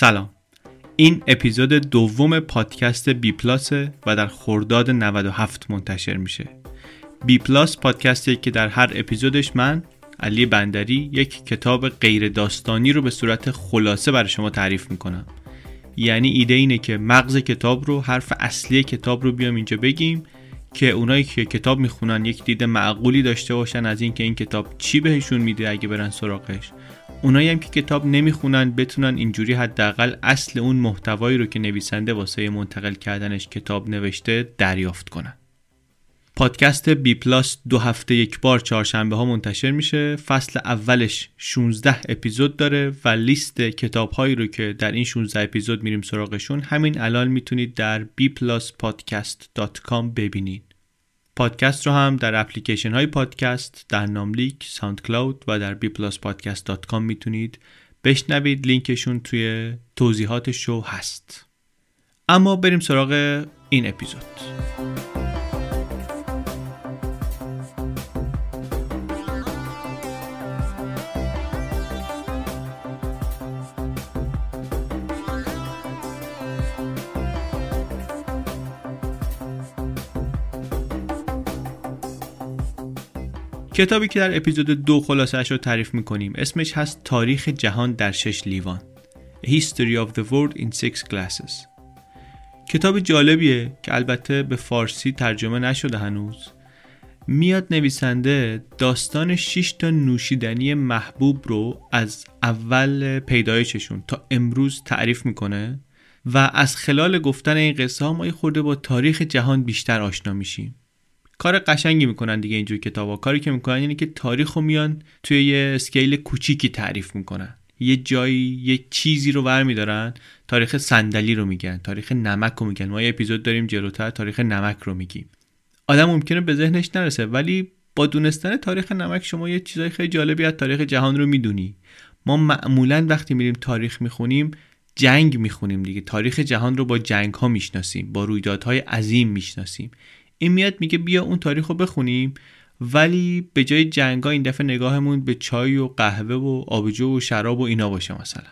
سلام. این اپیزود دوم پادکست بی پلاس و در خرداد 97 منتشر میشه. بی پلاس پادکستی که در هر اپیزودش من علی بندری یک کتاب غیر داستانی رو به صورت خلاصه برای شما تعریف می‌کنم. یعنی ایده اینه که مغز کتاب رو حرف اصلی کتاب رو بیام اینجا بگیم که اونایی که کتاب می‌خونن یک دید معقولی داشته باشن از اینکه این کتاب چی بهشون میده اگه برن سراغش. اونایی هم که کتاب نمی‌خونن بتونن اینجوری حداقل اصل اون محتوایی رو که نویسنده واسه منتقل کردنش کتاب نوشته دریافت کنن. پادکست بی پلاس دو هفته یک بار چهارشنبه ها منتشر میشه. فصل اولش 16 اپیزود داره و لیست کتاب هایی رو که در این 16 اپیزود میریم سراغشون همین الان می‌تونید در bpluspodcast.com ببینید. پادکست رو هم در اپلیکیشن های پادکست در ناملیک، SoundCloud و در bpluspodcast.com می‌تونید بشنوید. لینکشون توی توضیحات شو هست. اما بریم سراغ این اپیزود. کتابی که در اپیزود دو خلاصش رو تعریف می‌کنیم. اسمش هست تاریخ جهان در شش لیوان. A History of the World in Six Glasses کتاب جالبیه که البته به فارسی ترجمه نشده هنوز. میاد نویسنده داستان 6 تا نوشیدنی محبوب رو از اول پیدایششون تا امروز تعریف می‌کنه و از خلال گفتن این قصه ها ما خورده با تاریخ جهان بیشتر آشنا میشیم. کار قشنگی می‌کنن دیگه اینجور کتابا کاری که می‌کنن اینه که تاریخ رو میان توی یه اسکیل کوچیکی تعریف می‌کنن. یه جایی یه چیزی رو برمیدارن تاریخ صندلی رو میگن تاریخ نمک رو میگن. ما یه اپیزود داریم جلوتر تاریخ نمک رو میگیم. آدم ممکنه به ذهنش نرسه ولی با دونستن تاریخ نمک شما یه چیزای خیلی جالبی از تاریخ جهان رو می‌دونی. ما معمولا وقتی میریم تاریخ می‌خونیم جنگ می‌خونیم دیگه. تاریخ جهان رو با جنگ ها می‌شناسیم با رویدادهای عظیم می‌شناسیم. این میاد میگه بیا اون تاریخ رو بخونیم. ولی به جای جنگا این دفعه نگاهمون به چای و قهوه و آبجو و شراب و اینا باشه مثلا.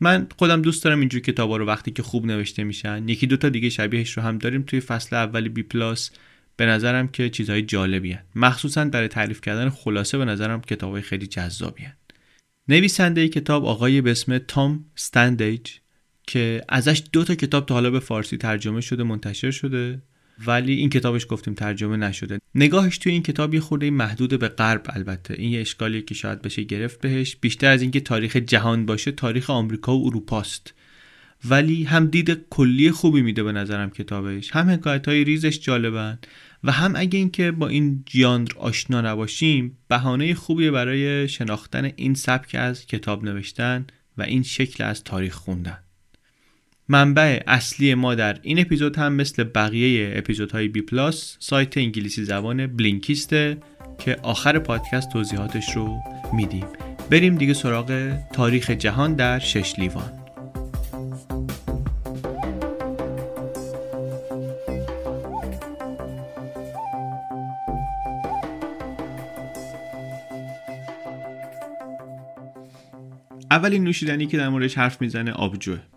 من خودم دوست دارم اینجور کتابا رو وقتی که خوب نوشته میشن. یکی دوتا دیگه شبیهش رو هم داریم توی فصل اولی بی پلاس. به نظرم که چیزهای جالبی هن. مخصوصا برای تعریف کردن خلاصه به نظرم کتابهای خیلی جذابی هن. نویسنده ای کتاب آقای به اسم تام استندیج که ازش دو تا کتاب تا حالا به فارسی ترجمه شده منتشر شده. ولی این کتابش گفتیم ترجمه نشده. نگاهش توی این کتاب یه خورده محدود به غرب البته. این یه اشکالی که شاید بشه گرفت بهش. بیشتر از اینکه تاریخ جهان باشه تاریخ آمریکا و اروپاست. ولی هم دید کلی خوبی میده به نظرم کتابش. هم حکایت های ریزش جالبن و هم اگه اینکه با این جیانر آشنا نباشیم بهانه خوبی برای شناختن این سبک از کتاب نوشتن و این شکل از تاریخ خوندن. منبع اصلی ما در این اپیزود هم مثل بقیه اپیزودهای بی پلاس سایت انگلیسی زبان بلینکیسته که آخر پادکست توضیحاتش رو میدیم. بریم دیگه سراغ تاریخ جهان در شش لیوان. اولین نوشیدنی که در موردش حرف می‌زنه آبجوه.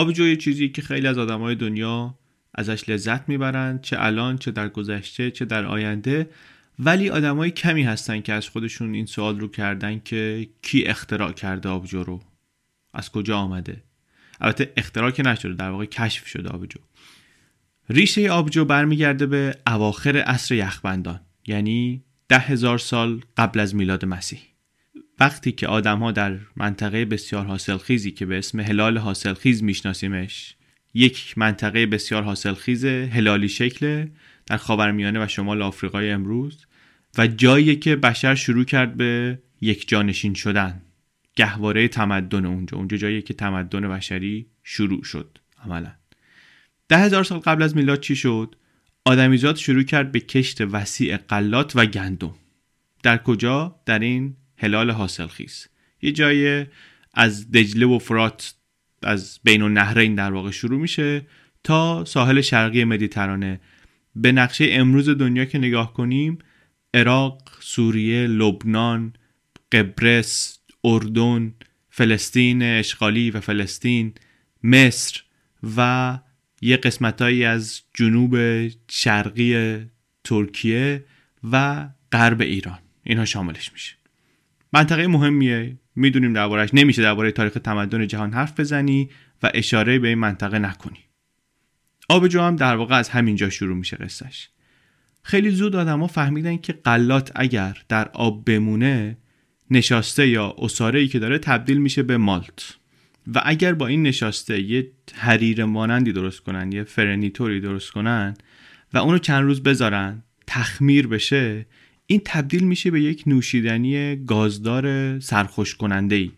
آبجو یه چیزی که خیلی از آدمای دنیا ازش لذت می‌برند چه الان چه در گذشته چه در آینده. ولی آدمای کمی هستن که از خودشون این سوال رو کردن که کی اختراع کرده آبجو رو؟ از کجا آمده؟ البته اختراع که نشده در واقع کشف شده آبجو. ریشه آبجو برمیگرده به اواخر عصر یخبندان یعنی ده هزار سال قبل از میلاد مسیح. وقتی که آدم ها در منطقه بسیار حاصلخیزی که به اسم هلال حاصلخیز میشناسیمش یک منطقه بسیار حاصلخیز هلالی شکل در خاورمیانه و شمال آفریقای امروز و جایی که بشر شروع کرد به یک جانشین شدن گهواره تمدن اونجا اونجا جایی که تمدن بشری شروع شد عملا ده هزار سال قبل از میلاد چی شد؟ آدمیزاد شروع کرد به کشت وسیع قلات و گندم در کجا؟ در این هلال حاصلخیز. یه جای از دجله و فرات از بین النهرین در واقع شروع میشه تا ساحل شرقی مدیترانه. به نقشه امروز دنیا که نگاه کنیم عراق، سوریه، لبنان، قبرس، اردن، فلسطین اشغالی و فلسطین مصر و یه قسمتهایی از جنوب شرقی ترکیه و غرب ایران. اینها شاملش میشه. منطقه مهمیه. می‌دونیم دربارهش نمیشه درباره تاریخ تمدن جهان حرف بزنی و اشاره به این منطقه نکنی. آبجو هم در واقع از همینجا شروع میشه قصهش خیلی زود آدما فهمیدن که قلات اگر در آب بمونه نشاسته یا اساره که داره تبدیل میشه به مالت. و اگر با این نشاسته یه حریر مانندی درست کنن یه فرنیتوری درست کنن و اونو چند روز بذارن تخمیر بشه این تبدیل میشه به یک نوشیدنی گازدار سرخوش کننده ای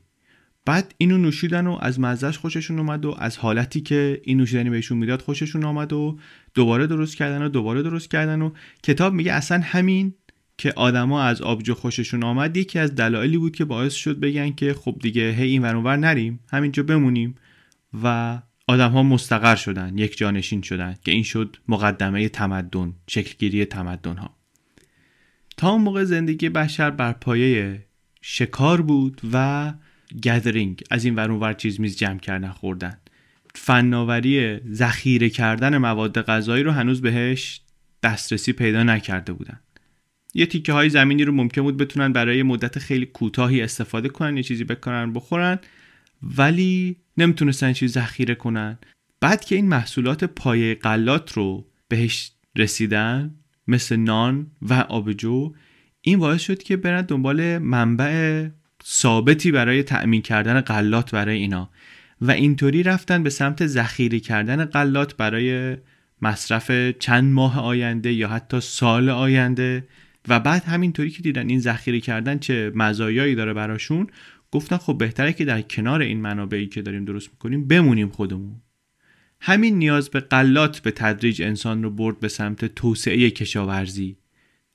بعد اینو نوشیدن و از مزهش خوششون اومد و از حالتی که این نوشیدنی بهشون می‌داد خوششون آمد و دوباره درست کردن و دوباره درست کردن و کتاب میگه اصلا همین که آدما از آبجو خوششون آمد یکی از دلایلی بود که باعث شد بگن که خب دیگه هی این ور نریم همینجا بمونیم و آدم ها مستقر شدن یک جانشین شدن که این شد مقدمه تمدن شکلگیری تمدن ها تا اون موقع زندگی بشر بر پایه شکار بود و گدرینگ از این ور ور چیز میز جمع کردن خوردن. فناوری ذخیره کردن مواد غذایی رو هنوز بهش دسترسی پیدا نکرده بودن. یه تیکه های زمینی رو ممکن بود بتونن برای مدت خیلی کوتاهی استفاده کنن یه چیزی بکنن بخورن ولی نمی‌تونستن چیزی ذخیره کنن. بعد که این محصولات پایه غلات رو بهش رسیدن مثل نان و آبجو این باعث شد که برن دنبال منبع ثابتی برای تأمین کردن غلات برای اینا. و اینطوری رفتن به سمت ذخیره کردن غلات برای مصرف چند ماه آینده یا حتی سال آینده. و بعد همینطوری که دیدن این ذخیره کردن چه مزایایی داره براشون گفتن خب بهتره که در کنار این منابعی که داریم درست می‌کنیم بمونیم خودمون. همین نیاز به قلات به تدریج انسان رو برد به سمت توسعه کشاورزی.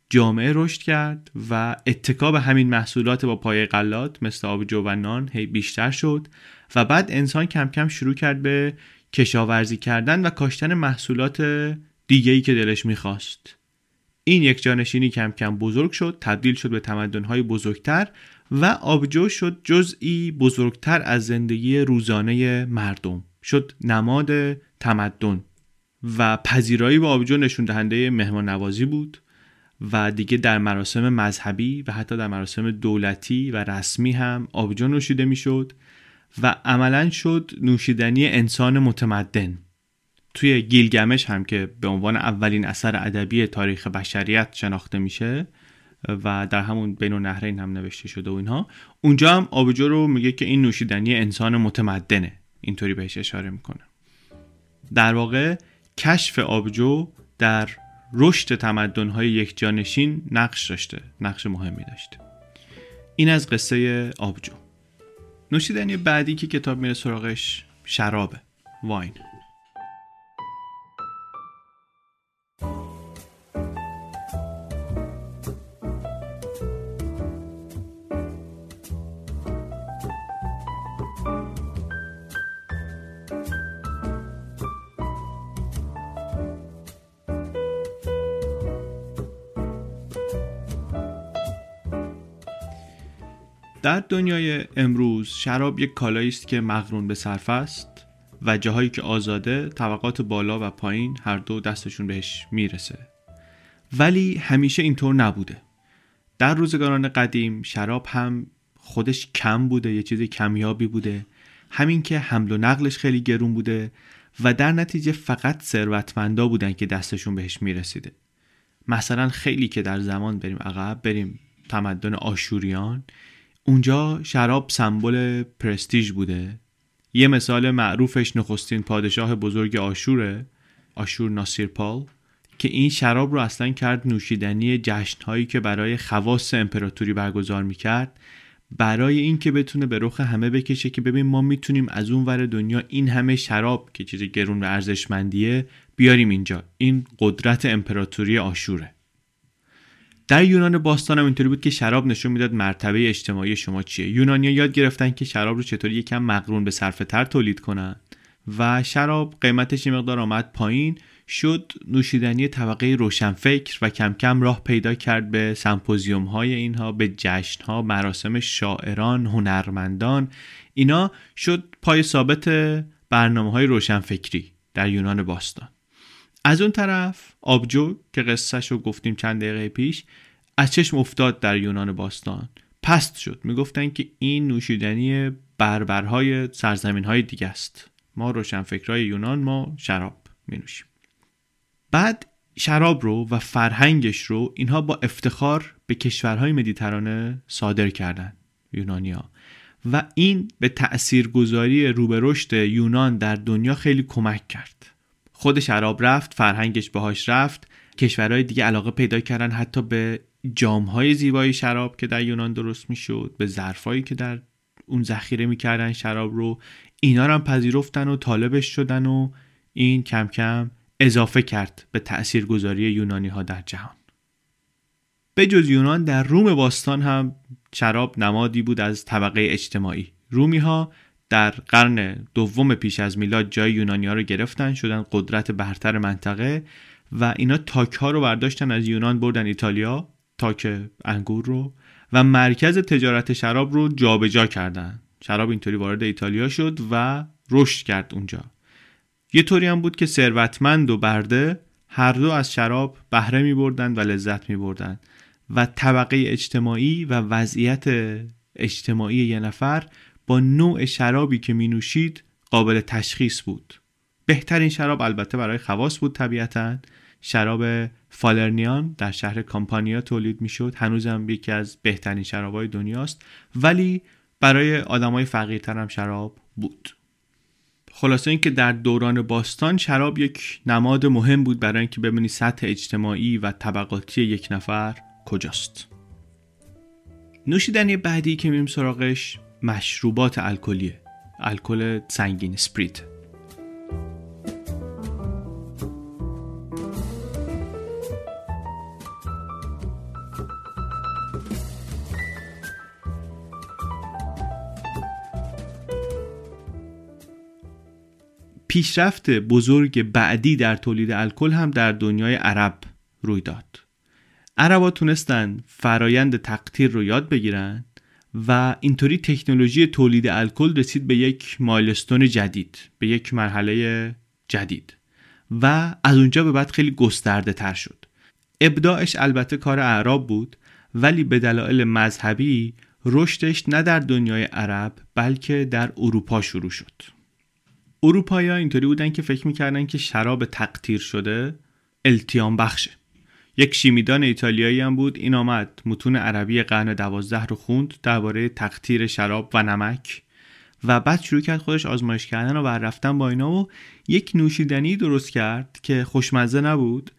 جامعه رشد کرد و اتکا به همین محصولات با پای قلات مثل آبجو و نان هی بیشتر شد و بعد انسان کم کم شروع کرد به کشاورزی کردن و کاشتن محصولات دیگهی که دلش می‌خواست. این یک جانشینی کم کم بزرگ شد تبدیل شد به تمدنهای بزرگتر و آبجو شد جزئی بزرگتر از زندگی روزانه مردم. شد نماد تمدن و پذیرایی به آبجو نشون دهنده مهمان نوازی بود و دیگه در مراسم مذهبی و حتی در مراسم دولتی و رسمی هم آبجو نوشیده می‌شد و عملا شد نوشیدنی انسان متمدن. توی گیلگمش هم که به عنوان اولین اثر ادبی تاریخ بشریت شناخته میشه و در همون بین نهرین هم نوشته شده و اینها اونجا هم آبجو رو میگه که این نوشیدنی انسان متمدنه. اینطوری بهش اشاره می‌کنه. در واقع کشف آبجو در رشد یک جانشین نقش داشته نقش مهمی داشته. این از قصه آبجو. نوشیدنی بعدی که کتاب میره سراغش شرابه واین. در دنیای امروز شراب یک کالایی است که مغرون به صرف است و جاهایی که آزاده طبقات بالا و پایین هر دو دستشون بهش می‌رسه. ولی همیشه اینطور نبوده. در روزگاران قدیم شراب هم خودش کم بوده یه چیز کمیابی بوده. همین که حمل و نقلش خیلی گرون بوده و در نتیجه فقط ثروتمندا بودن که دستشون بهش می‌رسیده. مثلا خیلی که در زمان بریم عقب بریم تمدن آشوریان اونجا شراب سمبل پرستیژ بوده. یه مثال معروفش نخستین پادشاه بزرگ آشوره آشور ناصیرپال که این شراب رو اصلا کرد نوشیدنی جشنهایی که برای خواص امپراتوری برگزار می‌کرد برای اینکه بتونه به رخ همه بکشه که ببین ما می‌تونیم از اون ور دنیا این همه شراب که چیز گرون و ارزشمندیه بیاریم اینجا. این قدرت امپراتوری آشوره. در یونان باستان هم اینطوری بود که شراب نشون می‌داد مرتبه اجتماعی شما چیه. یونانیا یاد گرفتن که شراب رو چطوری یکم مقرون به صرفه تر تولید کنن. و شراب قیمتش یه مقدار آمد پایین. شد نوشیدنی طبقه روشنفکر و کم کم راه پیدا کرد به سمپوزیوم های اینها به جشن ها مراسم شاعران هنرمندان. اینا شد پای ثابت برنامه های روشنفکری در یونان باستان. از اون طرف آبجو که قصهش رو گفتیم چند دقیقه پیش از چشم افتاد در یونان باستان. پست شد. می‌گفتن که این نوشیدنی بربرهای سرزمین های دیگه است. ما روشنفکرهای یونان ما شراب می نوشیم بعد شراب رو و فرهنگش رو اینها با افتخار به کشورهای مدیترانه صادر کردن یونانیا و این به تأثیرگذاری روبه رشد یونان در دنیا خیلی کمک کرد. خود شراب رفت فرهنگش باهاش رفت. کشورهای دیگه علاقه پیدا کردن حتی به جامهای زیبای شراب که در یونان درست می‌شد به ظرفایی که در اون ذخیره می‌کردن شراب رو اینا رو هم پذیرفتن و طالبش شدن و این کم کم اضافه کرد به تاثیرگذاری یونانی ها در جهان. به جز یونان در روم باستان هم شراب نمادی بود از طبقه اجتماعی. رومی ها در قرن دوم پیش از میلاد جای یونانی ها رو گرفتن شدن قدرت برتر منطقه و اینا تاک ها رو برداشتن از یونان بردن ایتالیا تاک انگور رو و مرکز تجارت شراب رو جابجا جا کردن. شراب اینطوری وارد ایتالیا شد و رشد کرد اونجا. یه طوری هم بود که ثروتمند و برده هر دو از شراب بهره می بردن و لذت می بردن و طبقه اجتماعی و وضعیت اجتماعی یه نفر با نوع شرابی که می نوشید قابل تشخیص بود. بهترین شراب البته برای خواص بود طبیعتا. شراب فالرنیان در شهر کامپانیا تولید می شد هنوزم یکی از بهترین شرابهای دنیاست. ولی برای آدمای فقیرتر هم شراب بود. خلاصه اینکه در دوران باستان شراب یک نماد مهم بود برای اینکه ببینی سطح اجتماعی و طبقاتی یک نفر کجاست. نوشیدنی بعدی که میریم سراغش مشروبات الکلیه. الکل سنگین سپریت. پیشرفت بزرگ بعدی در تولید الکل هم در دنیای عرب روی داد. عربا تونستن فرایند تقطیر رو یاد بگیرن و اینطوری تکنولوژی تولید الکل رسید به یک مایلستون جدید به یک مرحله جدید. و از اونجا به بعد خیلی گسترده تر شد. ابداعش البته کار اعراب بود ولی به دلایل مذهبی رشدش نه در دنیای عرب بلکه در اروپا شروع شد. اروپایی اینطوری بودن که فکر می‌کردن که شراب تقطیر شده التیام بخشه. یک شیمیدان ایتالیایی هم بود. این آمد. متون عربی قرن دوازده رو خوند درباره تقطیر شراب و نمک. و بعد شروع کرد خودش آزمایش کردن و رفتن با اینا و یک نوشیدنی درست کرد که خوشمزه نبود.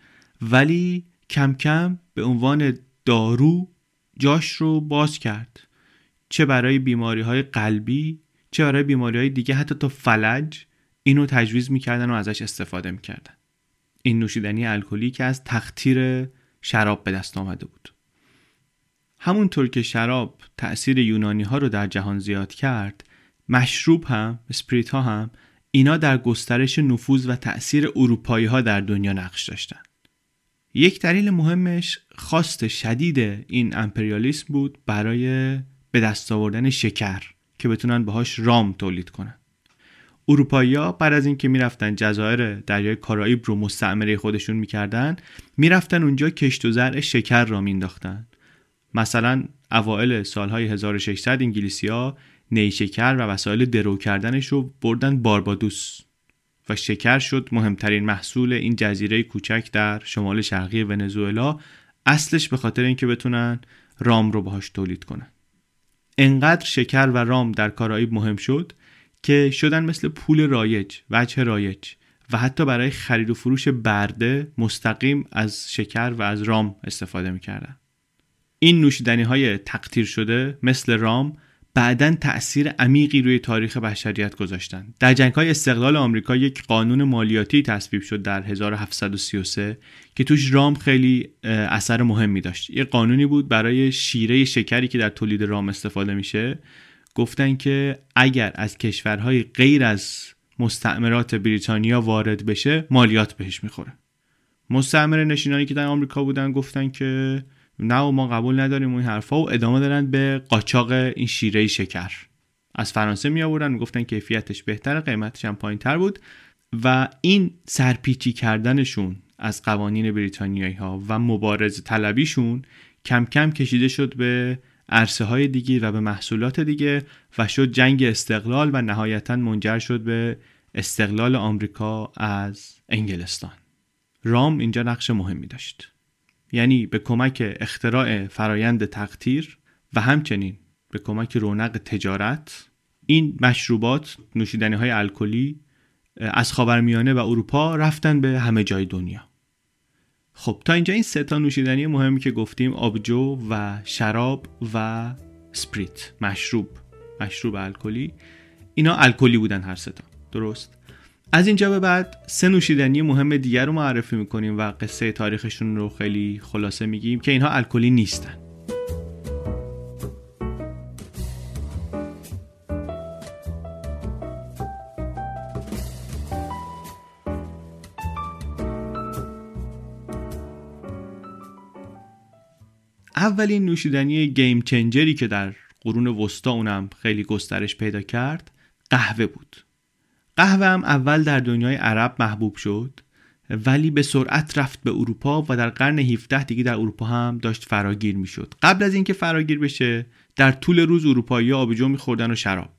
ولی کم کم به عنوان دارو جاش رو باز کرد. چه برای بیماری های قلبی چه برای بیماری های دیگه حتی تا فلج اینو تجویز می‌کردن و ازش استفاده می‌کردن. این نوشیدنی الکلی که از تختیر شراب به دست آمده بود. همونطور که شراب تأثیر یونانی ها رو در جهان زیاد کرد مشروب هم اسپریت ها هم اینا در گسترش نفوذ و تأثیر اروپایی ها در دنیا نقش داشتن. یک دلیل مهمش خواست شدید این امپریالیسم بود برای به دست آوردن شکر که بتونن باهاش رام تولید کنن. اروپایی‌ها بعد از اینکه می‌رفتن جزایر دریای کارائیب رو مستعمره خودشون می‌کردن می‌رفتن اونجا کشت و زرع شکر را مینداختن مثلا اوائل سالهای 1600 انگلیسیا نیشکر و وسایل درو کردنش رو بردن باربادوس و شکر شد مهمترین محصول این جزیره کوچک در شمال شرقی ونزوئلا. اصلش به خاطر اینکه بتونن رام رو باهاش تولید کنن. انقدر شکر و رام در کارائیب مهم شد که شدن مثل پول رایج وجه رایج و حتی برای خرید و فروش برده مستقیم از شکر و از رام استفاده می‌کردن. این نوشیدنی های تقطیر شده مثل رام بعدا تأثیر عمیقی روی تاریخ بشریت گذاشتن. در جنگ های استقلال آمریکا یک قانون مالیاتی تصویب شد در 1733 که توش رام خیلی اثر مهمی داشت. یه قانونی بود برای شیره شکری که در تولید رام استفاده میشه. گفتن که اگر از کشورهای غیر از مستعمرات بریتانیا وارد بشه مالیات بهش می‌خوره. مستعمره نشینانی که در آمریکا بودن گفتن که نه و ما قبول نداریم اون حرفا و ادامه دادن به قاچاق این شیره شکر. از فرانسه می آوردن می‌گفتن کیفیتش بهتره قیمتش هم پایین تر بود و این سرپیچی کردنشون از قوانین بریتانیایی ها و مبارز طلبیشون کم کم کشیده شد به عرصه های دیگه و به محصولات دیگه و شد جنگ استقلال و نهایتا منجر شد به استقلال آمریکا از انگلستان. رام اینجا نقش مهمی داشت. یعنی به کمک اختراع فرایند تقطیر و همچنین به کمک رونق تجارت این مشروبات نوشیدنی های الکلی از خاورمیانه و اروپا رفتن به همه جای دنیا. خب تا اینجا این سه تا نوشیدنی مهمی که گفتیم آبجو و شراب و سپریت مشروب مشروب الکلی اینا الکلی بودن هر سه تا. درست؟ از اینجا به بعد سه نوشیدنی مهم دیگر رو معرفی می‌کنیم و قصه تاریخشون رو خیلی خلاصه میگیم که اینها الکلی نیستن. اولین نوشیدنی گیم چنجری که در قرون وسطا اونم خیلی گسترش پیدا کرد قهوه بود. قهوه هم اول در دنیای عرب محبوب شد ولی به سرعت رفت به اروپا و در قرن 17 دیگه در اروپا هم داشت فراگیر می‌شد. قبل از اینکه فراگیر بشه در طول روز اروپایی آبجو میخوردن و شراب.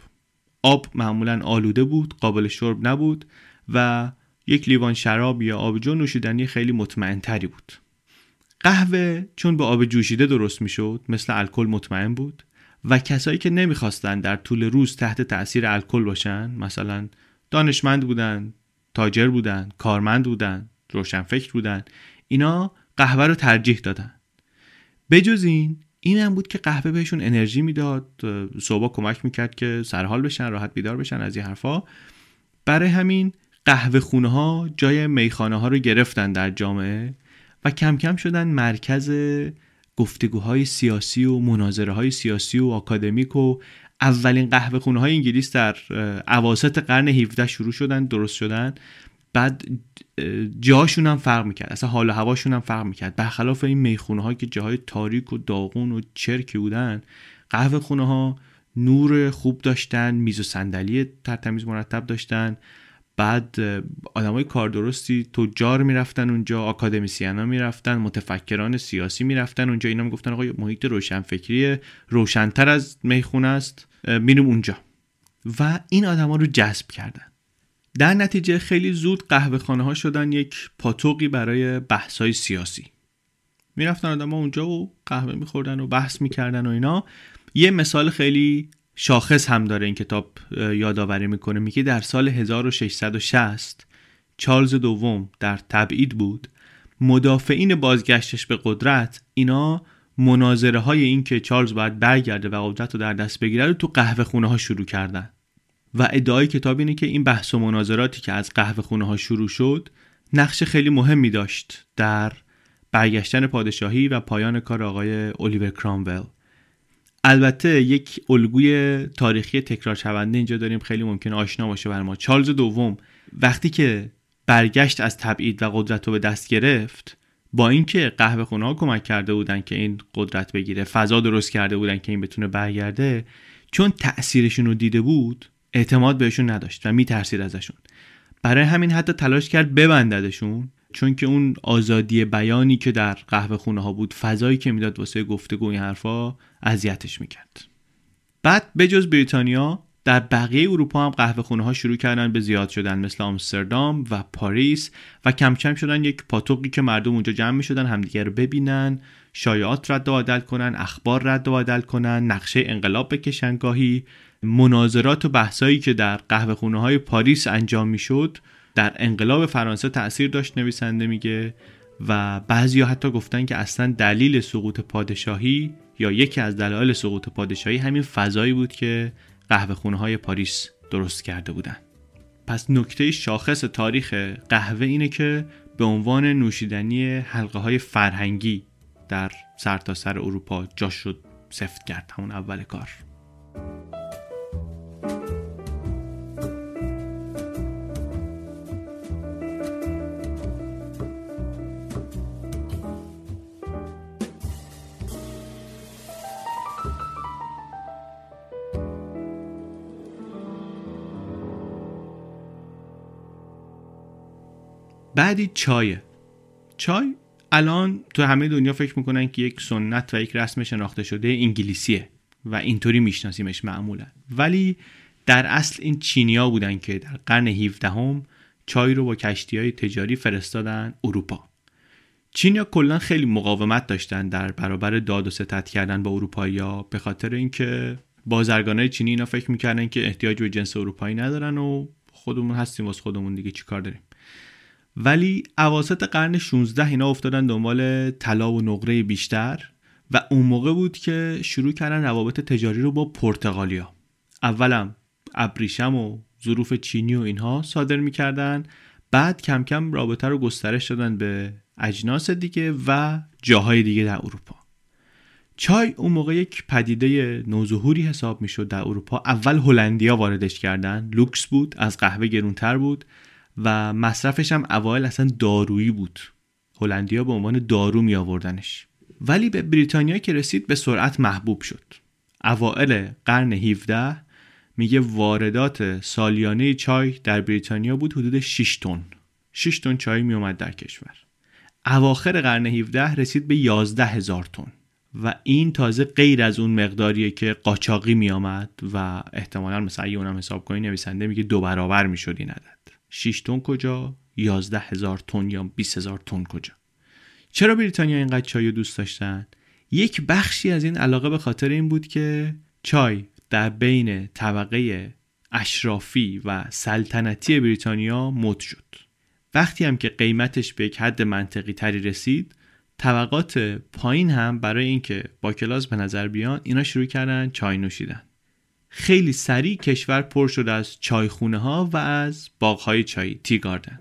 آب معمولا آلوده بود قابل شرب نبود و یک لیوان شراب یا آبجو نوشیدنی خیلی مطمئن تری بود. قهوه چون به آب جوشیده درست می‌شد مثل الکل مطمئن بود؟ و کسایی که نمی‌خواستن در طول روز تحت تاثیر الکل باشن مثلا دانشمند بودن تاجر بودن کارمند بودن روشنفکر بودن اینا قهوه رو ترجیح دادن. بجز این این هم بود که قهوه بهشون انرژی می‌داد صبح کمک می‌کرد که سرحال بشن راحت بیدار بشن از این حرفا. برای همین قهوه خونه ها جای میخانه ها رو گرفتن در جامعه. و کم کم شدن مرکز گفتگوهای سیاسی و مناظره های سیاسی و آکادمیک و اولین قهوه خونه های انگلیس در عواسط قرن 17 شروع شدن درست شدن. بعد جاشون هم فرق می‌کرد اصلا حال و هواشون هم فرق می‌کرد. برخلاف این می‌خونه ها که جاهای تاریک و داغون و چرکی بودن قهوه خونه ها نور خوب داشتن میز و صندلی ترتمیز مرتب داشتن. بعد های کار درستی تجار می‌رفتن اونجا آکادمیسیان ها می‌رفتن متفکران سیاسی می‌رفتن اونجا. اینا می‌گفتن آقا محیط روشنفکری روشنتر از می‌خونه است. میریم اونجا. و این آدما رو جذب کردن. در نتیجه خیلی زود قهوه خانه ها شدن یک پاتوقی برای بحث های سیاسی. می‌رفتن آدما اونجا و قهوه میخوردن و بحث می‌کردن و اینا. یه مثال خیلی شاخص هم داره این کتاب یادآوری می‌کنه. میگه در سال 1660 چارلز دوم در تبعید بود. مدافعین بازگشتش به قدرت اینا مناظره های این که چارلز باید برگرده و قدرت رو در دست بگیره رو تو قهوه خونه ها شروع کردن. و ادعای کتاب اینه که این بحث و مناظراتی که از قهوه خونه ها شروع شد نقش خیلی مهمی داشت در برگشتن پادشاهی و پایان کار آقای الیور کرامول. البته یک الگوی تاریخی تکرار شونده اینجا داریم خیلی ممکن آشنا باشه بر ما. چارلز دوم وقتی که برگشت از تبعید و قدرت رو به دست گرفت با اینکه قهوه خونه ها کمک کرده بودن که این قدرت بگیره فضا درست کرده بودن که این بتونه برگرده چون تأثیرشون رو دیده بود اعتماد بهشون نداشت و میترسید ازشون. برای همین حتی تلاش کرد ببنددشون. چون که اون آزادی بیانی که در قهوه خونه ها بود فضایی که می‌داد واسه گفتگو این حرفا اذیتش می‌کرد. بعد بجز بریتانیا در بقیه اروپا هم قهوه خونه ها شروع کردن به زیاد شدن مثل آمستردام و پاریس و کم کم شدن یک پاتوقی که مردم اونجا جمع می شدن همدیگه رو ببینن شایعات رد و بدل کنن اخبار رد و بدل کنن نقشه انقلاب بکشن گاهی. مناظرات و بحثایی که در قهوه خونه های پاریس انجام می شد در انقلاب فرانسه تاثیر داشت نویسنده میگه و بعضی حتی گفتن که اصلا دلیل سقوط پادشاهی یا یکی از دلایل سقوط پادشاهی همین فضایی بود که قهوه خونه های پاریس درست کرده بودن. پس نکته شاخص تاریخ قهوه اینه که به عنوان نوشیدنی حلقه های فرهنگی در سرتاسر سر اروپا جاش شد سفت کرد همون اول کار. بعدی چای چای الان تو همه دنیا فکر می‌کنن که یک سنت و یک رسم شناخته شده انگلیسیه و اینطوری میشناسیمش معمولا. ولی در اصل این چینیا بودن که در قرن 17 هم چای رو با کشتی های تجاری فرستادن اروپا. چینیا کلا خیلی مقاومت داشتن در برابر داد و ستد کردن با اروپایی به خاطر اینکه بازرگانای چینی اینا فکر می‌کردن که احتیاج به جنس اروپایی ندارن و خودمون هستیم واسه خودمون دیگه چیکار داریم؟ ولی اواسط قرن 16 اینا افتادن دنبال طلا و نقره بیشتر و اون موقع بود که شروع کردن روابط تجاری رو با پرتغالیا. اولم ابریشم و ظروف چینی و اینها صادر می‌کردن بعد کم کم رابطه رو گسترش دادن به اجناس دیگه و جاهای دیگه در اروپا. چای اون موقع یک پدیده نوظهوری حساب می‌شد در اروپا. اول هلندیا واردش کردن لوکس بود از قهوه گرونتر بود. و مصرفش هم اوایل اصلا دارویی بود. هلندیا به عنوان دارو می آوردنش ولی به بریتانیا که رسید به سرعت محبوب شد. اوائل قرن 17 میگه واردات سالیانه چای در بریتانیا بود حدود 6 تن. 6 تن چای می اومد در کشور. اواخر قرن 17 رسید به 11 هزار تن. و این تازه غیر از اون مقداریه که قاچاقی می آمد و احتمالا مثلا اگه اونم حساب کنی نویسنده میگه دو برابر می‌شد این عدد. 6 تن کجا؟ 11 هزار تن یا 20 هزار تن کجا؟ چرا بریتانیا اینقدر چای رو دوست داشتن؟ یک بخشی از این علاقه به خاطر این بود که چای در بین طبقه اشرافی و سلطنتی بریتانیا مد شد. وقتی هم که قیمتش به یک حد منطقی تری رسید طبقات پایین هم برای اینکه با کلاس به نظر بیان اینا شروع کردن چای نوشیدن. خیلی سریع کشور پر شد از چایخونه ها و از باغهای چای تی گاردن.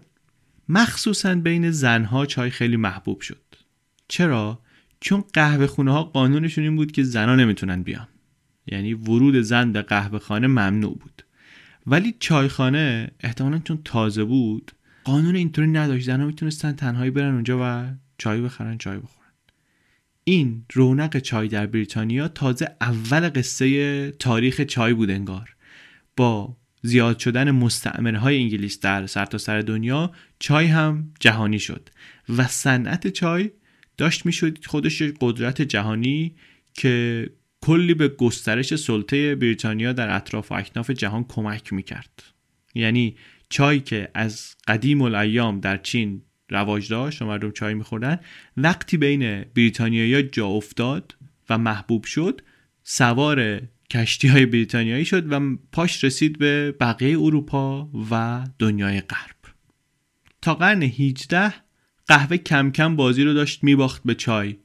مخصوصا بین زنها چای خیلی محبوب شد. چرا؟ چون قهوه خونه ها قانونشون این بود که زنها نمی‌تونن بیان. یعنی ورود زن به قهوه خانه ممنوع بود. ولی چایخانه احتمالا چون تازه بود قانون اینطوری نداشت. زنها می‌تونستن تنهایی برن اونجا و چای بخرن چای بخورن. این رونق چای در بریتانیا تازه اول قصه تاریخ چای بود انگار. با زیاد شدن مستعمره های انگلیس در سرتاسر سر دنیا چای هم جهانی شد و صنعت چای داشت می‌شد خودش قدرت جهانی که کلی به گسترش سلطه بریتانیا در اطراف و اکناف جهان کمک می‌کرد. یعنی چای که از قدیم الایام در چین رواج داشت و مردم چای میخوردن. وقتی بین بریتانیایی جا افتاد و محبوب شد سوار کشتی های بریتانیایی شد و پاش رسید به بقیه اروپا و دنیای غرب. تا قرن 18 قهوه کم کم بازی رو داشت میباخت به چای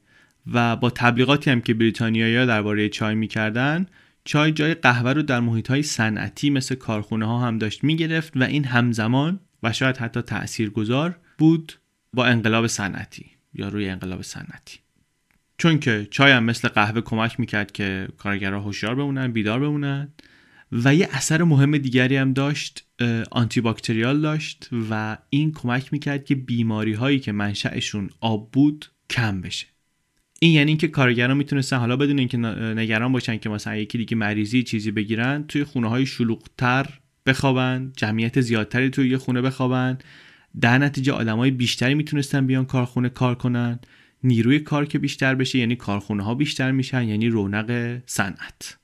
و با تبلیغاتی هم که بریتانیایی درباره چای می‌کردن چای جای قهوه رو در محیط های صنعتی مثل کارخونه ها هم داشت می‌گرفت و این همزمان و شاید حتی تأثیر گذار بود با انقلاب صنعتی یا روی انقلاب صنعتی. چون که چای هم مثل قهوه کمک می‌کرد که کارگرها هوشیار بمونن بیدار بمونن و یه اثر مهم دیگری هم داشت آنتی باکتریال داشت و این کمک می‌کرد که بیماری هایی که منشأشون آب بود کم بشه. این یعنی اینکه کارگران می‌تونستن حالا بدون اینکه نگران باشن که مثلا یکی دیگه مریضی چیزی بگیرن توی خونه های شلوغتر بخوابن جمعیت زیادتری توی یه خونه بخوابن در نتیجه آدمای بیشتری می‌تونستن بیان کارخونه کار کنن. نیروی کار که بیشتر بشه یعنی کارخونه ها بیشتر میشن یعنی رونق صنعت.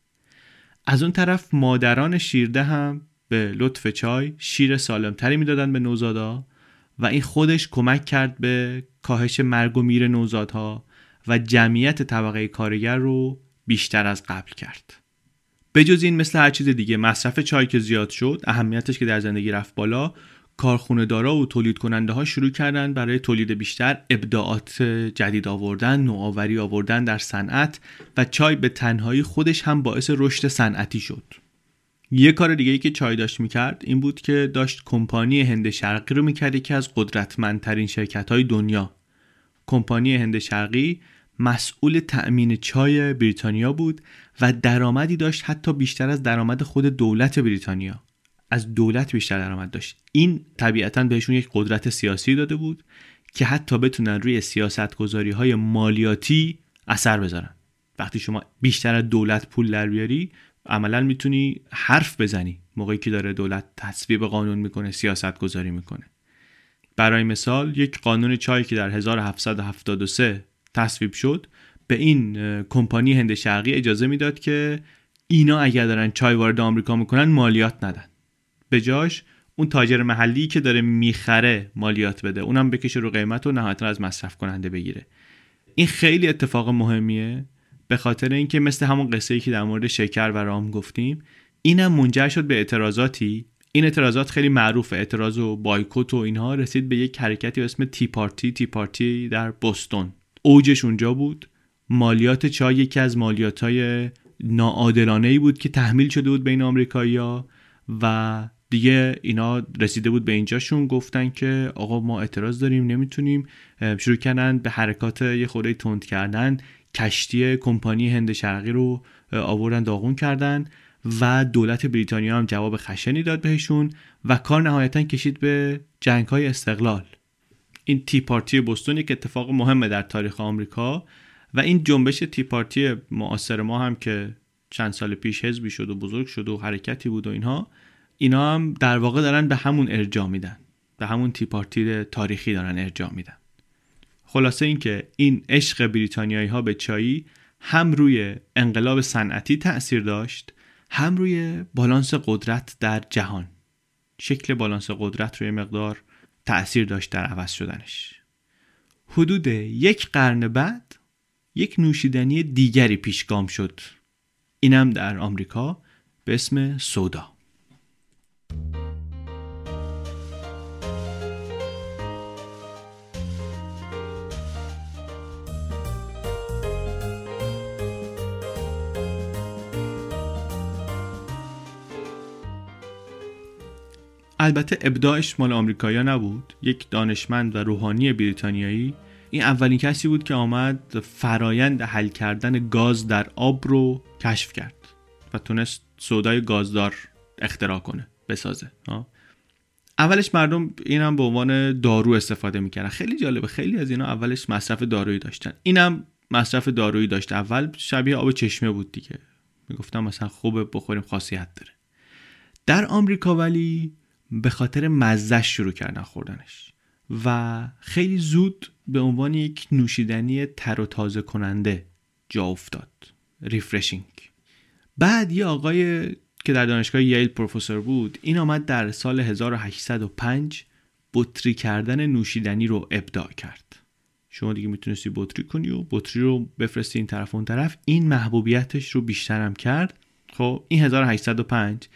از اون طرف مادران شیرده هم به لطف چای شیر سالمتری می‌دادن به نوزادا و این خودش کمک کرد به کاهش مرگ و میر نوزادها و جمعیت طبقه کارگر رو بیشتر از قبل کرد. بجز این مثل هر چیز دیگه مصرف چای که زیاد شد اهمیتش که در زندگی رفت بالا کارخونه دارا و تولید کننده ها شروع کردن برای تولید بیشتر ابداعات جدید آوردن نوآوری آوردن در صنعت و چای به تنهایی خودش هم باعث رشد صنعتی شد. یه کار دیگه ای که چای داشت می‌کرد این بود که داشت کمپانی هند شرقی رو می‌کرد یکی از قدرتمندترین شرکت های دنیا. کمپانی هند شرقی مسئول تأمین چای بریتانیا بود و درآمدی داشت حتی بیشتر از درآمد خود دولت بریتانیا. از دولت بیشتر درآمد داشت. این طبیعتا بهشون یک قدرت سیاسی داده بود که حتی بتونن روی سیاست گذاری های مالیاتی اثر بذارن. وقتی شما بیشتر از دولت پول در بیاری عملا می‌تونی حرف بزنی. موقعی که داره دولت تصویب قانون می‌کنه سیاست گذاری می‌کنه. برای مثال یک قانون چای که در 1773 تصویب شد به این کمپانی هند شرقی اجازه می‌داد که اینا اگر دارن چای وارد آمریکا می‌کنن مالیات ندن. به جاش اون تاجر محلی که داره می‌خره مالیات بده اونم بکشه رو قیمت و نهایتا از مصرف کننده بگیره. این خیلی اتفاق مهمیه به خاطر اینکه مثل همون قصه ای که در مورد شکر و رام گفتیم اینم منجر شد به اعتراضاتی. این اعتراضات خیلی معروفه اعتراض و بایکوت و اینها رسید به یک حرکتی به اسم تی پارتی. تی پارتی در بوستون اوجش اونجا بود. مالیات چای یکی از مالیات های ناعادلانه ای بود که تحمیل شده بود بین آمریکایی‌ها و دیگه اینا رسیده بود به اینجاشون گفتن که آقا ما اعتراض داریم نمی‌تونیم شروع کردن به حرکات یه خورده تند کردن. کشتی کمپانی هند شرقی رو آوردن داغون کردن و دولت بریتانیا هم جواب خشنی داد بهشون و کار نهایتا کشید به جنگ های استقلال. این تی پارتی بوستون یک اتفاق مهمه در تاریخ آمریکا و این جنبش تی پارتی معاصر ما هم که چند سال پیش حزبی شد و بزرگ شد و حرکتی بود و اینها اینا هم در واقع دارن به همون ارجاع میدن. به همون تی پارتی تاریخی دارن ارجاع میدن. خلاصه اینکه این عشق بریتانیایی ها به چایی هم روی انقلاب صنعتی تاثیر داشت هم روی بالانس قدرت در جهان. شکل بالانس قدرت روی مقدار تأثیر داشت در عوض شدنش. حدود یک قرن بعد یک نوشیدنی دیگری پیشگام شد. اینم در آمریکا به اسم سودا. البته ابداعش مال آمریکایا نبود. یک دانشمند و روحانی بریتانیایی این اولین کسی بود که آمد فرایند حل کردن گاز در آب رو کشف کرد و تونست سودای گازدار اختراع کنه. بسازه. اولش مردم اینم به عنوان دارو استفاده می‌کردن. خیلی جالبه. خیلی از اینا اولش مصرف دارویی داشتن. اینم مصرف دارویی داشت. اول شبیه آب چشمه بود دیگه. می‌گفتم مثلا خوبه بخوریم خاصیت داره. در آمریکا ولی به خاطر مزش شروع کردن خوردنش. و خیلی زود به عنوان یک نوشیدنی تر و تازه کننده جا افتاد. ریفرشینگ. بعد یه آقای که در دانشگاه ییل پروفسور بود این آمد در سال 1805 بطری کردن نوشیدنی رو ابداع کرد. شما دیگه می‌تونستی بطری کنی و بطری رو بفرستی این طرف اون طرف این محبوبیتش رو بیشترم کرد. خب این 1805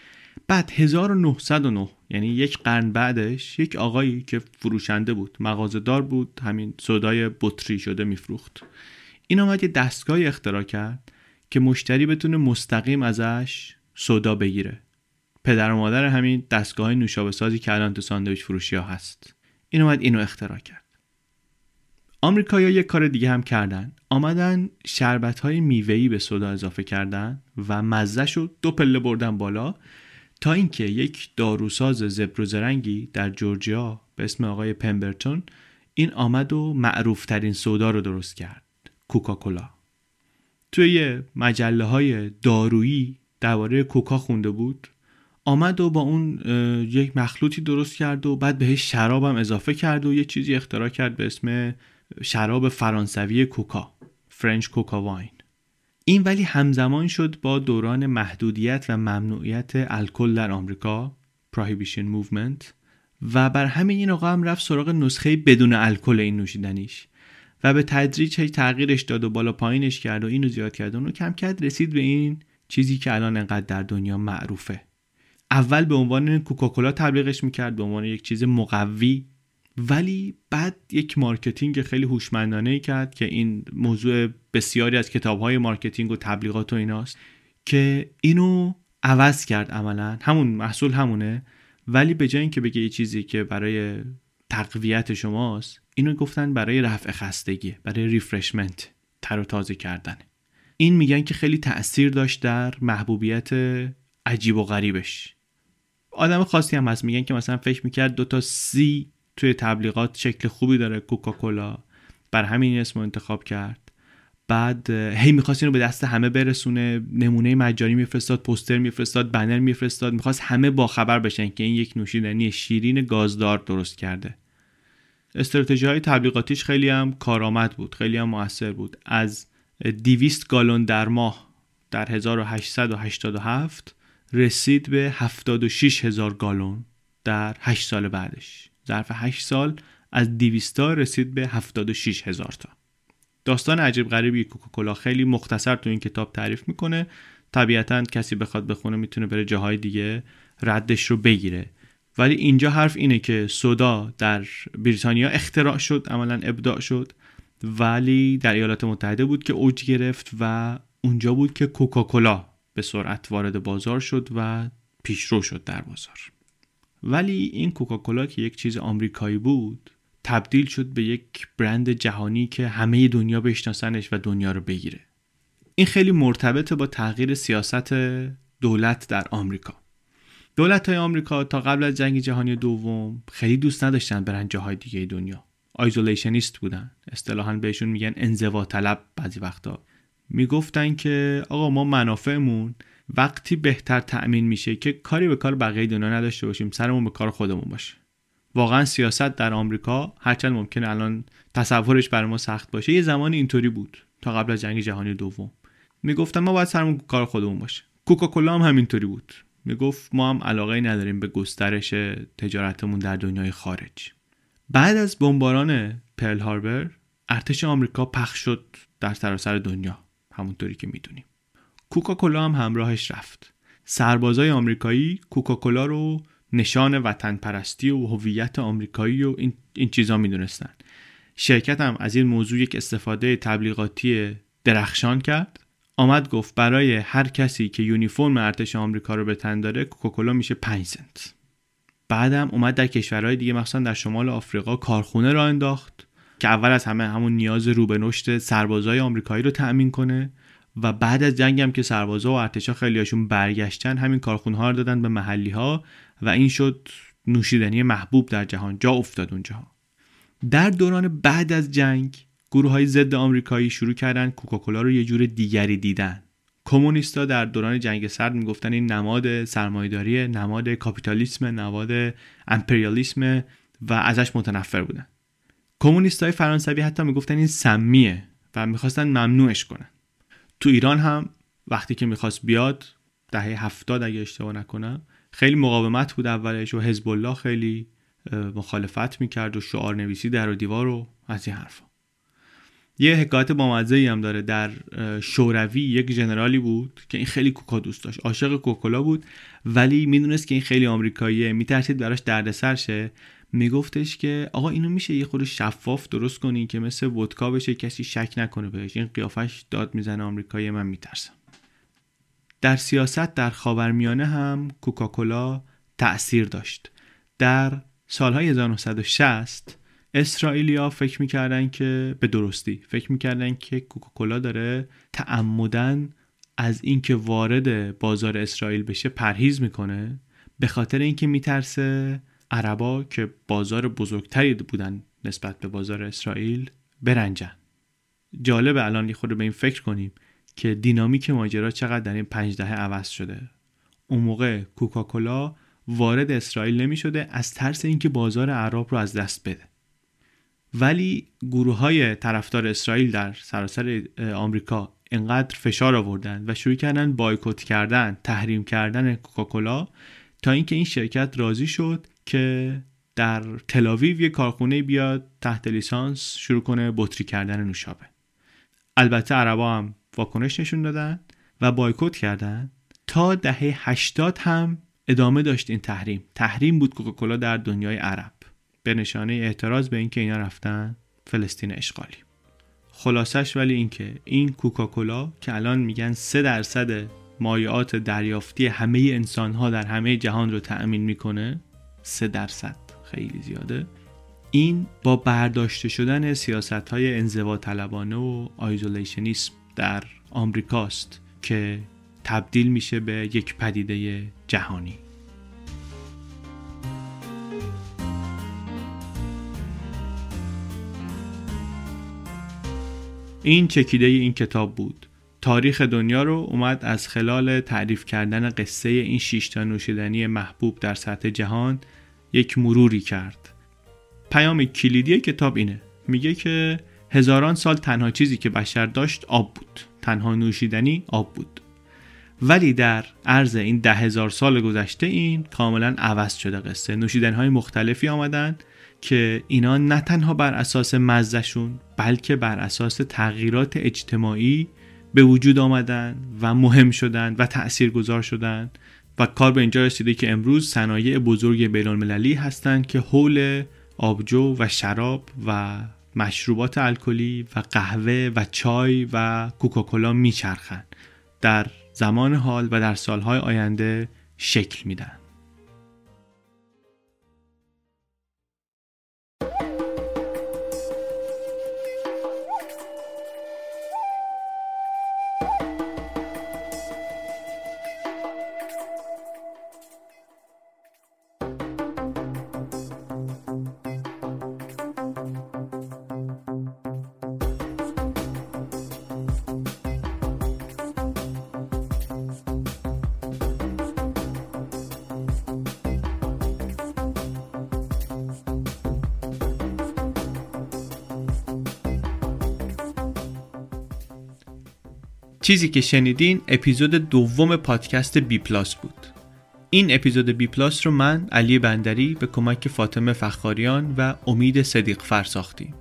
بعد 1909 یعنی یک قرن بعدش یک آقایی که فروشنده بود مغازهدار بود همین سودای بطری شده میفروخت. این آمد یه دستگاهی اختراع کرد که مشتری بتونه مستقیم ازش سودا بگیره. پدر و مادر همین دستگاه نوشابه سازی که الان تو ساندویچ فروشی ها هست. این اومد اینو اختراع کرد. آمریکایی‌ها یک کار دیگه هم کردن. آمدن شربت های میوه‌ای به سودا اضافه کردن و مزهش رو دو پله بردن بالا تا اینکه یک داروساز زبر زرنگی در جورجیا به اسم آقای پمبرتون این آمد و معروف ترین سودا رو درست کرد. کوکاکولا. توی مجله های دارویی درباره کوکا خونده بود آمد و با اون یک مخلوطی درست کرد و بعد بهش شراب هم اضافه کرد و یه چیزی اختراع کرد به اسم شراب فرانسوی کوکا فرنچ کوکا واین. این ولی همزمان شد با دوران محدودیت و ممنوعیت الکل در آمریکا Prohibition Movement و بر همین این آقا هم رفت سراغ نسخه بدون الکل این نوشیدنیش و به تدریج هی تغییرش داد و بالا پایینش کرد و اینو زیاد کرد و اونو کم کرد رسید به این چیزی که الان انقدر در دنیا معروفه. اول به عنوان کوکاکولا تبلیغش می‌کرد به عنوان یک چیز مقوی ولی بعد یک marketing خیلی هوشمندانه ای کرد که این موضوع بسیاری از کتاب های marketing و تبلیغات و ایناست که اینو عوض کرد عملا. همون محصول همونه ولی به جای اینکه بگه یه چیزی که برای تقویت شماست اینو گفتن برای رفع خستگی برای refreshment تر و تازه کردن. این میگن که خیلی تاثیر داشت در محبوبیت عجیب و غریبش. آدم خاصی هم هست میگن که مثلا فکر می‌کرد دوتا سی توی تبلیغات شکل خوبی داره کوکاکولا بر همین اسم انتخاب کرد. بعد هی می‌خواست اینو به دست همه برسونه نمونه مجانی میفرستاد پوستر میفرستاد بنر میفرستاد می‌خواست همه با خبر بشن که این یک نوشیدنی شیرین گازدار درست کرده. استراتژی های تبلیغاتیش خیلی هم کارآمد بود خیلی هم موثر بود. از 200 گالون در ماه در 1887 رسید به 76 هزار گالون در 8 سال بعدش. ظرف 8 سال از 200 تا رسید به 76 هزار تا. داستان عجیب غریبی کوکاکولا خیلی مختصر تو این کتاب تعریف می‌کنه. طبیعتا کسی بخواد بخونه می‌تونه بره جاهای دیگه ردش رو بگیره. ولی اینجا حرف اینه که سودا در بریتانیا اختراع شد عملا ابداع شد. ولی در ایالات متحده بود که اوج گرفت و اونجا بود که کوکاکولا به سرعت وارد بازار شد و پیشرو شد در بازار. ولی این کوکاکولا که یک چیز آمریکایی بود تبدیل شد به یک برند جهانی که همه دنیا بشناسنش و دنیا رو بگیره. این خیلی مرتبط با تغییر سیاست دولت در آمریکا. دولت های آمریکا تا قبل از جنگ جهانی دوم خیلی دوست نداشتن برن جاهای دیگه دنیا. آیزولیشنیست بودن. اصطلاحا بهشون میگن انزوا طلب بعضی وقتا. می‌گفتن که آقا ما منافعمون وقتی بهتر تأمین میشه که کاری به کار بقیه دنیا نداشته باشیم سرمون به کار خودمون باشه. واقعا سیاست در آمریکا هرچند ممکنه الان تصورش برای ما سخت باشه یه زمانی اینطوری بود تا قبل از جنگ جهانی دوم. می‌گفتن ما باید سرمون کار خودمون باشه. کوکاکولا هم همینطوری بود. می‌گفت ما هم علاقه نداریم به گسترش تجارتمون در دنیای خارج. بعد از بمباران پرل هاربر ارتش آمریکا پخش شد در سراسر دنیا. همونطوری که می‌دونیم. کوکاکولا هم همراهش رفت. سربازای آمریکایی کوکاکولا رو نشان وطن پرستی و هویت آمریکایی و این, این چیزا می‌دونستن. شرکت هم از این موضوع یک استفاده تبلیغاتی درخشان کرد. آمد گفت برای هر کسی که یونیفرم ارتش آمریکا رو به تن داره کوکاکولا میشه 5 سنت. بعدم اومد در کشورهای دیگه مخصوصا در شمال آفریقا کارخونه را انداخت که اول از همه همون نیاز رو به نشت سربازای آمریکایی رو تأمین کنه و بعد از جنگ هم که سربازا و ارتشا خیلیاشون برگشتن همین کارخونه ها رو دادن به محلی ها و این شد نوشیدنی محبوب در جهان. جا افتاد اونجا. در دوران بعد از جنگ گروه های ضد آمریکایی شروع کردن کوکاکولا رو یه جور دیگری دیدن. کمونیستا در دوران جنگ سرد می‌گفتن این نماد سرمایهداری نماد کاپیتالیسم نماد امپریالیسم و ازش متنفر بودن. کمونیستای فرانسوی حتی می‌گفتن این سمیه و می‌خواستن ممنوعش کنن. تو ایران هم وقتی که می‌خواست بیاد دهه هفتاد اگه اشتباه نکنم خیلی مقاومت بود اولش و حزب الله خیلی مخالفت می‌کرد و شعار نویسی در و دیوار و از این حرفا. یه حکایت بامزه ای هم داره در شوروی یک جنرالی بود که این خیلی کوکا دوست داشت عاشق کوکولا بود ولی می‌دونست که این خیلی آمریکاییه میترسید براش دردسر شه. میگفتش که آقا اینو میشه یه خود شفاف درست کنی که مثل ودکا بشه کسی شک نکنه بهش. این قیافش داد می‌زنه آمریکایی من میترسم. در سیاست در خاورمیانه هم کوکاکولا تأثیر داشت. در سالهای 1960 اسرائیلیا فکر می‌کردن که به درستی فکر می‌کردن که کوکاکولا داره تعمدن از اینکه وارد بازار اسرائیل بشه پرهیز می‌کنه به خاطر اینکه میترسه عربا که بازار بزرگتری بودن نسبت به بازار اسرائیل برنجن. جالب الان یه خود به این فکر کنیم که دینامیک ماجرا چقدر در این پنج دهه عوض شده. اون موقع کوکاکولا وارد اسرائیل نمی شده از ترس اینکه بازار عرب رو از دست بده. ولی گروه های طرفدار اسرائیل در سراسر آمریکا انقدر فشار آوردن و شروع کردن بایکوت کردن تحریم کردن کوکاکولا تا اینکه این شرکت راضی شد که در تلاویو یه کارخونه بیاد تحت لیسانس شروع کنه بطری کردن نوشابه. البته عربا هم واکنش نشون دادن و بایکوت کردن. تا دهه 80 هم ادامه داشت این تحریم. تحریم بود کوکاکولا در دنیای عرب. به نشانه اعتراض به اینکه اینا رفتن فلسطین اشغالی. خلاصش ولی اینکه این کوکاکولا که الان میگن 3 درصد مایعات دریافتی همه انسان ها در همه جهان رو تأمین می‌کنه 3 درصد خیلی زیاده. این با برداشته شدن سیاست های انزوا طلبانه و آیزولیشنیسم در آمریکاست که تبدیل میشه به یک پدیده جهانی. این چکیده این کتاب بود. تاریخ دنیا رو اومد از خلال تعریف کردن قصه این شیشتا نوشیدنی محبوب در سطح جهان یک مروری کرد. پیام کلیدی کتاب اینه. میگه که هزاران سال تنها چیزی که بشر داشت آب بود. تنها نوشیدنی آب بود. ولی در عرض این ده هزار سال گذشته این کاملا عوض شده قصه. نوشیدن های مختلفی آمدن. که اینا نه تنها بر اساس مزهشون بلکه بر اساس تغییرات اجتماعی به وجود آمدن و مهم شدن و تأثیر گذار شدن. و کار به اینجا رسیده که امروز صنایع بزرگ بین المللی هستند که حول آبجو و شراب و مشروبات الکلی و قهوه و چای و کوکاکولا میچرخند در زمان حال و در سالهای آینده شکل میدن. چیزی که شنیدین اپیزود دوم پادکست بی پلاس بود. این اپیزود بی پلاس رو من علی بندری به کمک فاطمه فخاریان و امید صدیق فر ساختیم.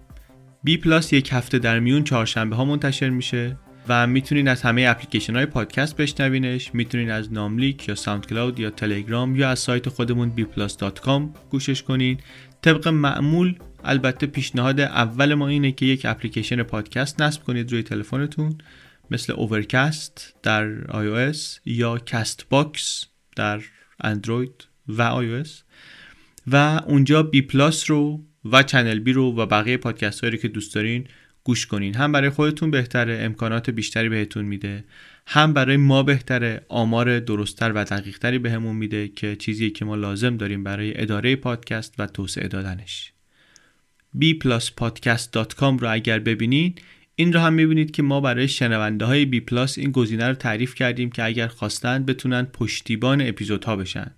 بی پلاس یک هفته در میون چهارشنبه ها منتشر میشه و می‌تونین از همه اپلیکیشن های پادکست بشنوینش. می‌تونین از ناملیک یا SoundCloud یا تلگرام یا از سایت خودمون bplus.com گوشش کنین. طبق معمول البته پیشنهاد اول ما اینه که یک اپلیکیشن پادکست نصب کنید روی تلفنتون. مثل Overcast در iOS یا Castbox در اندروید و iOS. و اونجا بی پلاس رو و چنل بی رو و بقیه پادکست هایی که دوست دارین گوش کنین. هم برای خودتون بهتره امکانات بیشتری بهتون میده. هم برای ما بهتره آمار درستتر و دقیقتری بهمون میده که چیزی که ما لازم داریم برای اداره پادکست و توسعه دادنش. Bpluspodcast.com رو اگر ببینید این رو هم می‌بینید که ما برای شنونده های بی پلاس این گزینه رو تعریف کردیم که اگر خواستن بتونن پشتیبان اپیزودها بشن.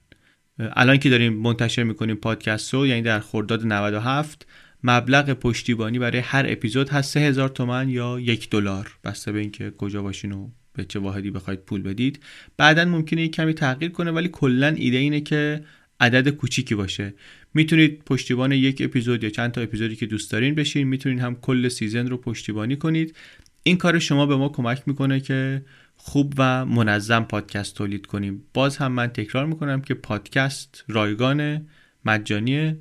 الان که داریم منتشر می‌کنیم پادکست رو یعنی در خرداد 97 مبلغ پشتیبانی برای هر اپیزود هست 3000 تومن یا یک دلار. بسته به اینکه کجا باشین و به چه واحدی بخواید پول بدید. بعدا ممکنه یک کمی تغییر کنه ولی کلا ایده اینه که عدد کوچیکی باشه. می‌تونید پشتیبان یک اپیزود یا چند تا اپیزودی که دوست دارین بشین. می‌تونید هم کل سیزن رو پشتیبانی کنید. این کار شما به ما کمک می‌کنه که خوب و منظم پادکست تولید کنیم. باز هم من تکرار می‌کنم که پادکست رایگان مجانی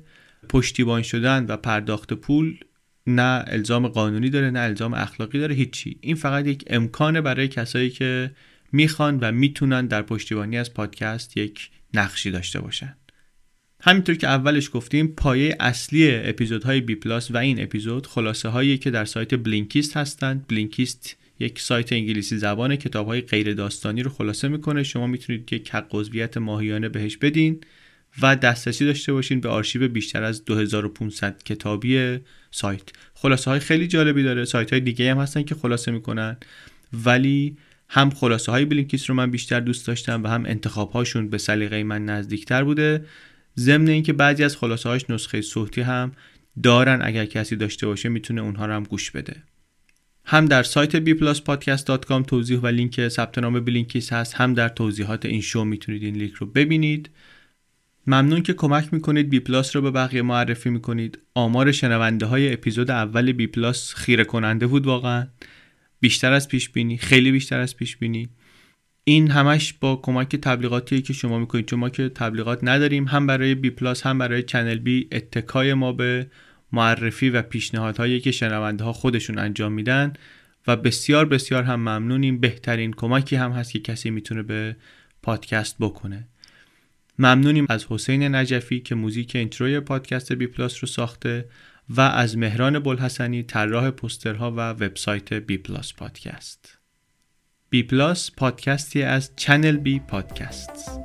پشتیبان شدن و پرداخت پول نه الزام قانونی داره نه الزام اخلاقی داره هیچی. این فقط یک امکانه برای کسایی که می‌خوان و می‌تونن در پشتیبانی از پادکست یک نقشی داشته باشن. همینطور که اولش گفتیم پایه اصلی اپیزودهای بی پلاس و این اپیزود خلاصه هایی که در سایت Blinkist هستند. Blinkist یک سایت انگلیسی زبان کتاب های غیر داستانی رو خلاصه می‌کنه. شما می‌تونید یک حق عضویت ماهیانه بهش بدین و دسترسی داشته باشین به آرشیو بیشتر از 2500 کتابی سایت. خلاصه های خیلی جالبی داره. سایت های دیگه هم هستن که خلاصه می‌کنن. ولی هم خلاصه های Blinkist رو من بیشتر دوست داشتم و هم انتخاب هاشون به سلیقه من نزدیکتر بوده. ضمن اینکه بعضی از خلاصه هاش نسخه صوتی هم دارن. اگر کسی داشته باشه می‌تونه اونها رو هم گوش بده. هم در سایت bpluspodcast.com توضیح و لینک ثبت نام Blinkist هست هم در توضیحات این شو می‌تونید این لینک رو ببینید. ممنون که کمک می‌کنید. بی پلاس رو به بقیه معرفی می‌کنید. آمار شنونده های اپیزود اول بی پلاس خیره کننده بود واقعا. بیشتر از پیش بینی خیلی بیشتر از پیش بینی. این همش با کمک تبلیغاتی که شما می‌کنید. چون ما که تبلیغات نداریم هم برای بی پلاس هم برای چنل بی اتکای ما به معرفی و پیشنهادهایی که شنونده ها خودشون انجام میدن و بسیار بسیار هم ممنونیم. بهترین کمکی هم هست که کسی می‌تونه به پادکست بکنه. ممنونیم از حسین نجفی که موزیک intro ی پادکست بی پلاس رو ساخته و از مهران بلحسنی طراح پوسترها و وبسایت بی پلاس پادکست. بی پلاس پادکستی از چنل بی پادکست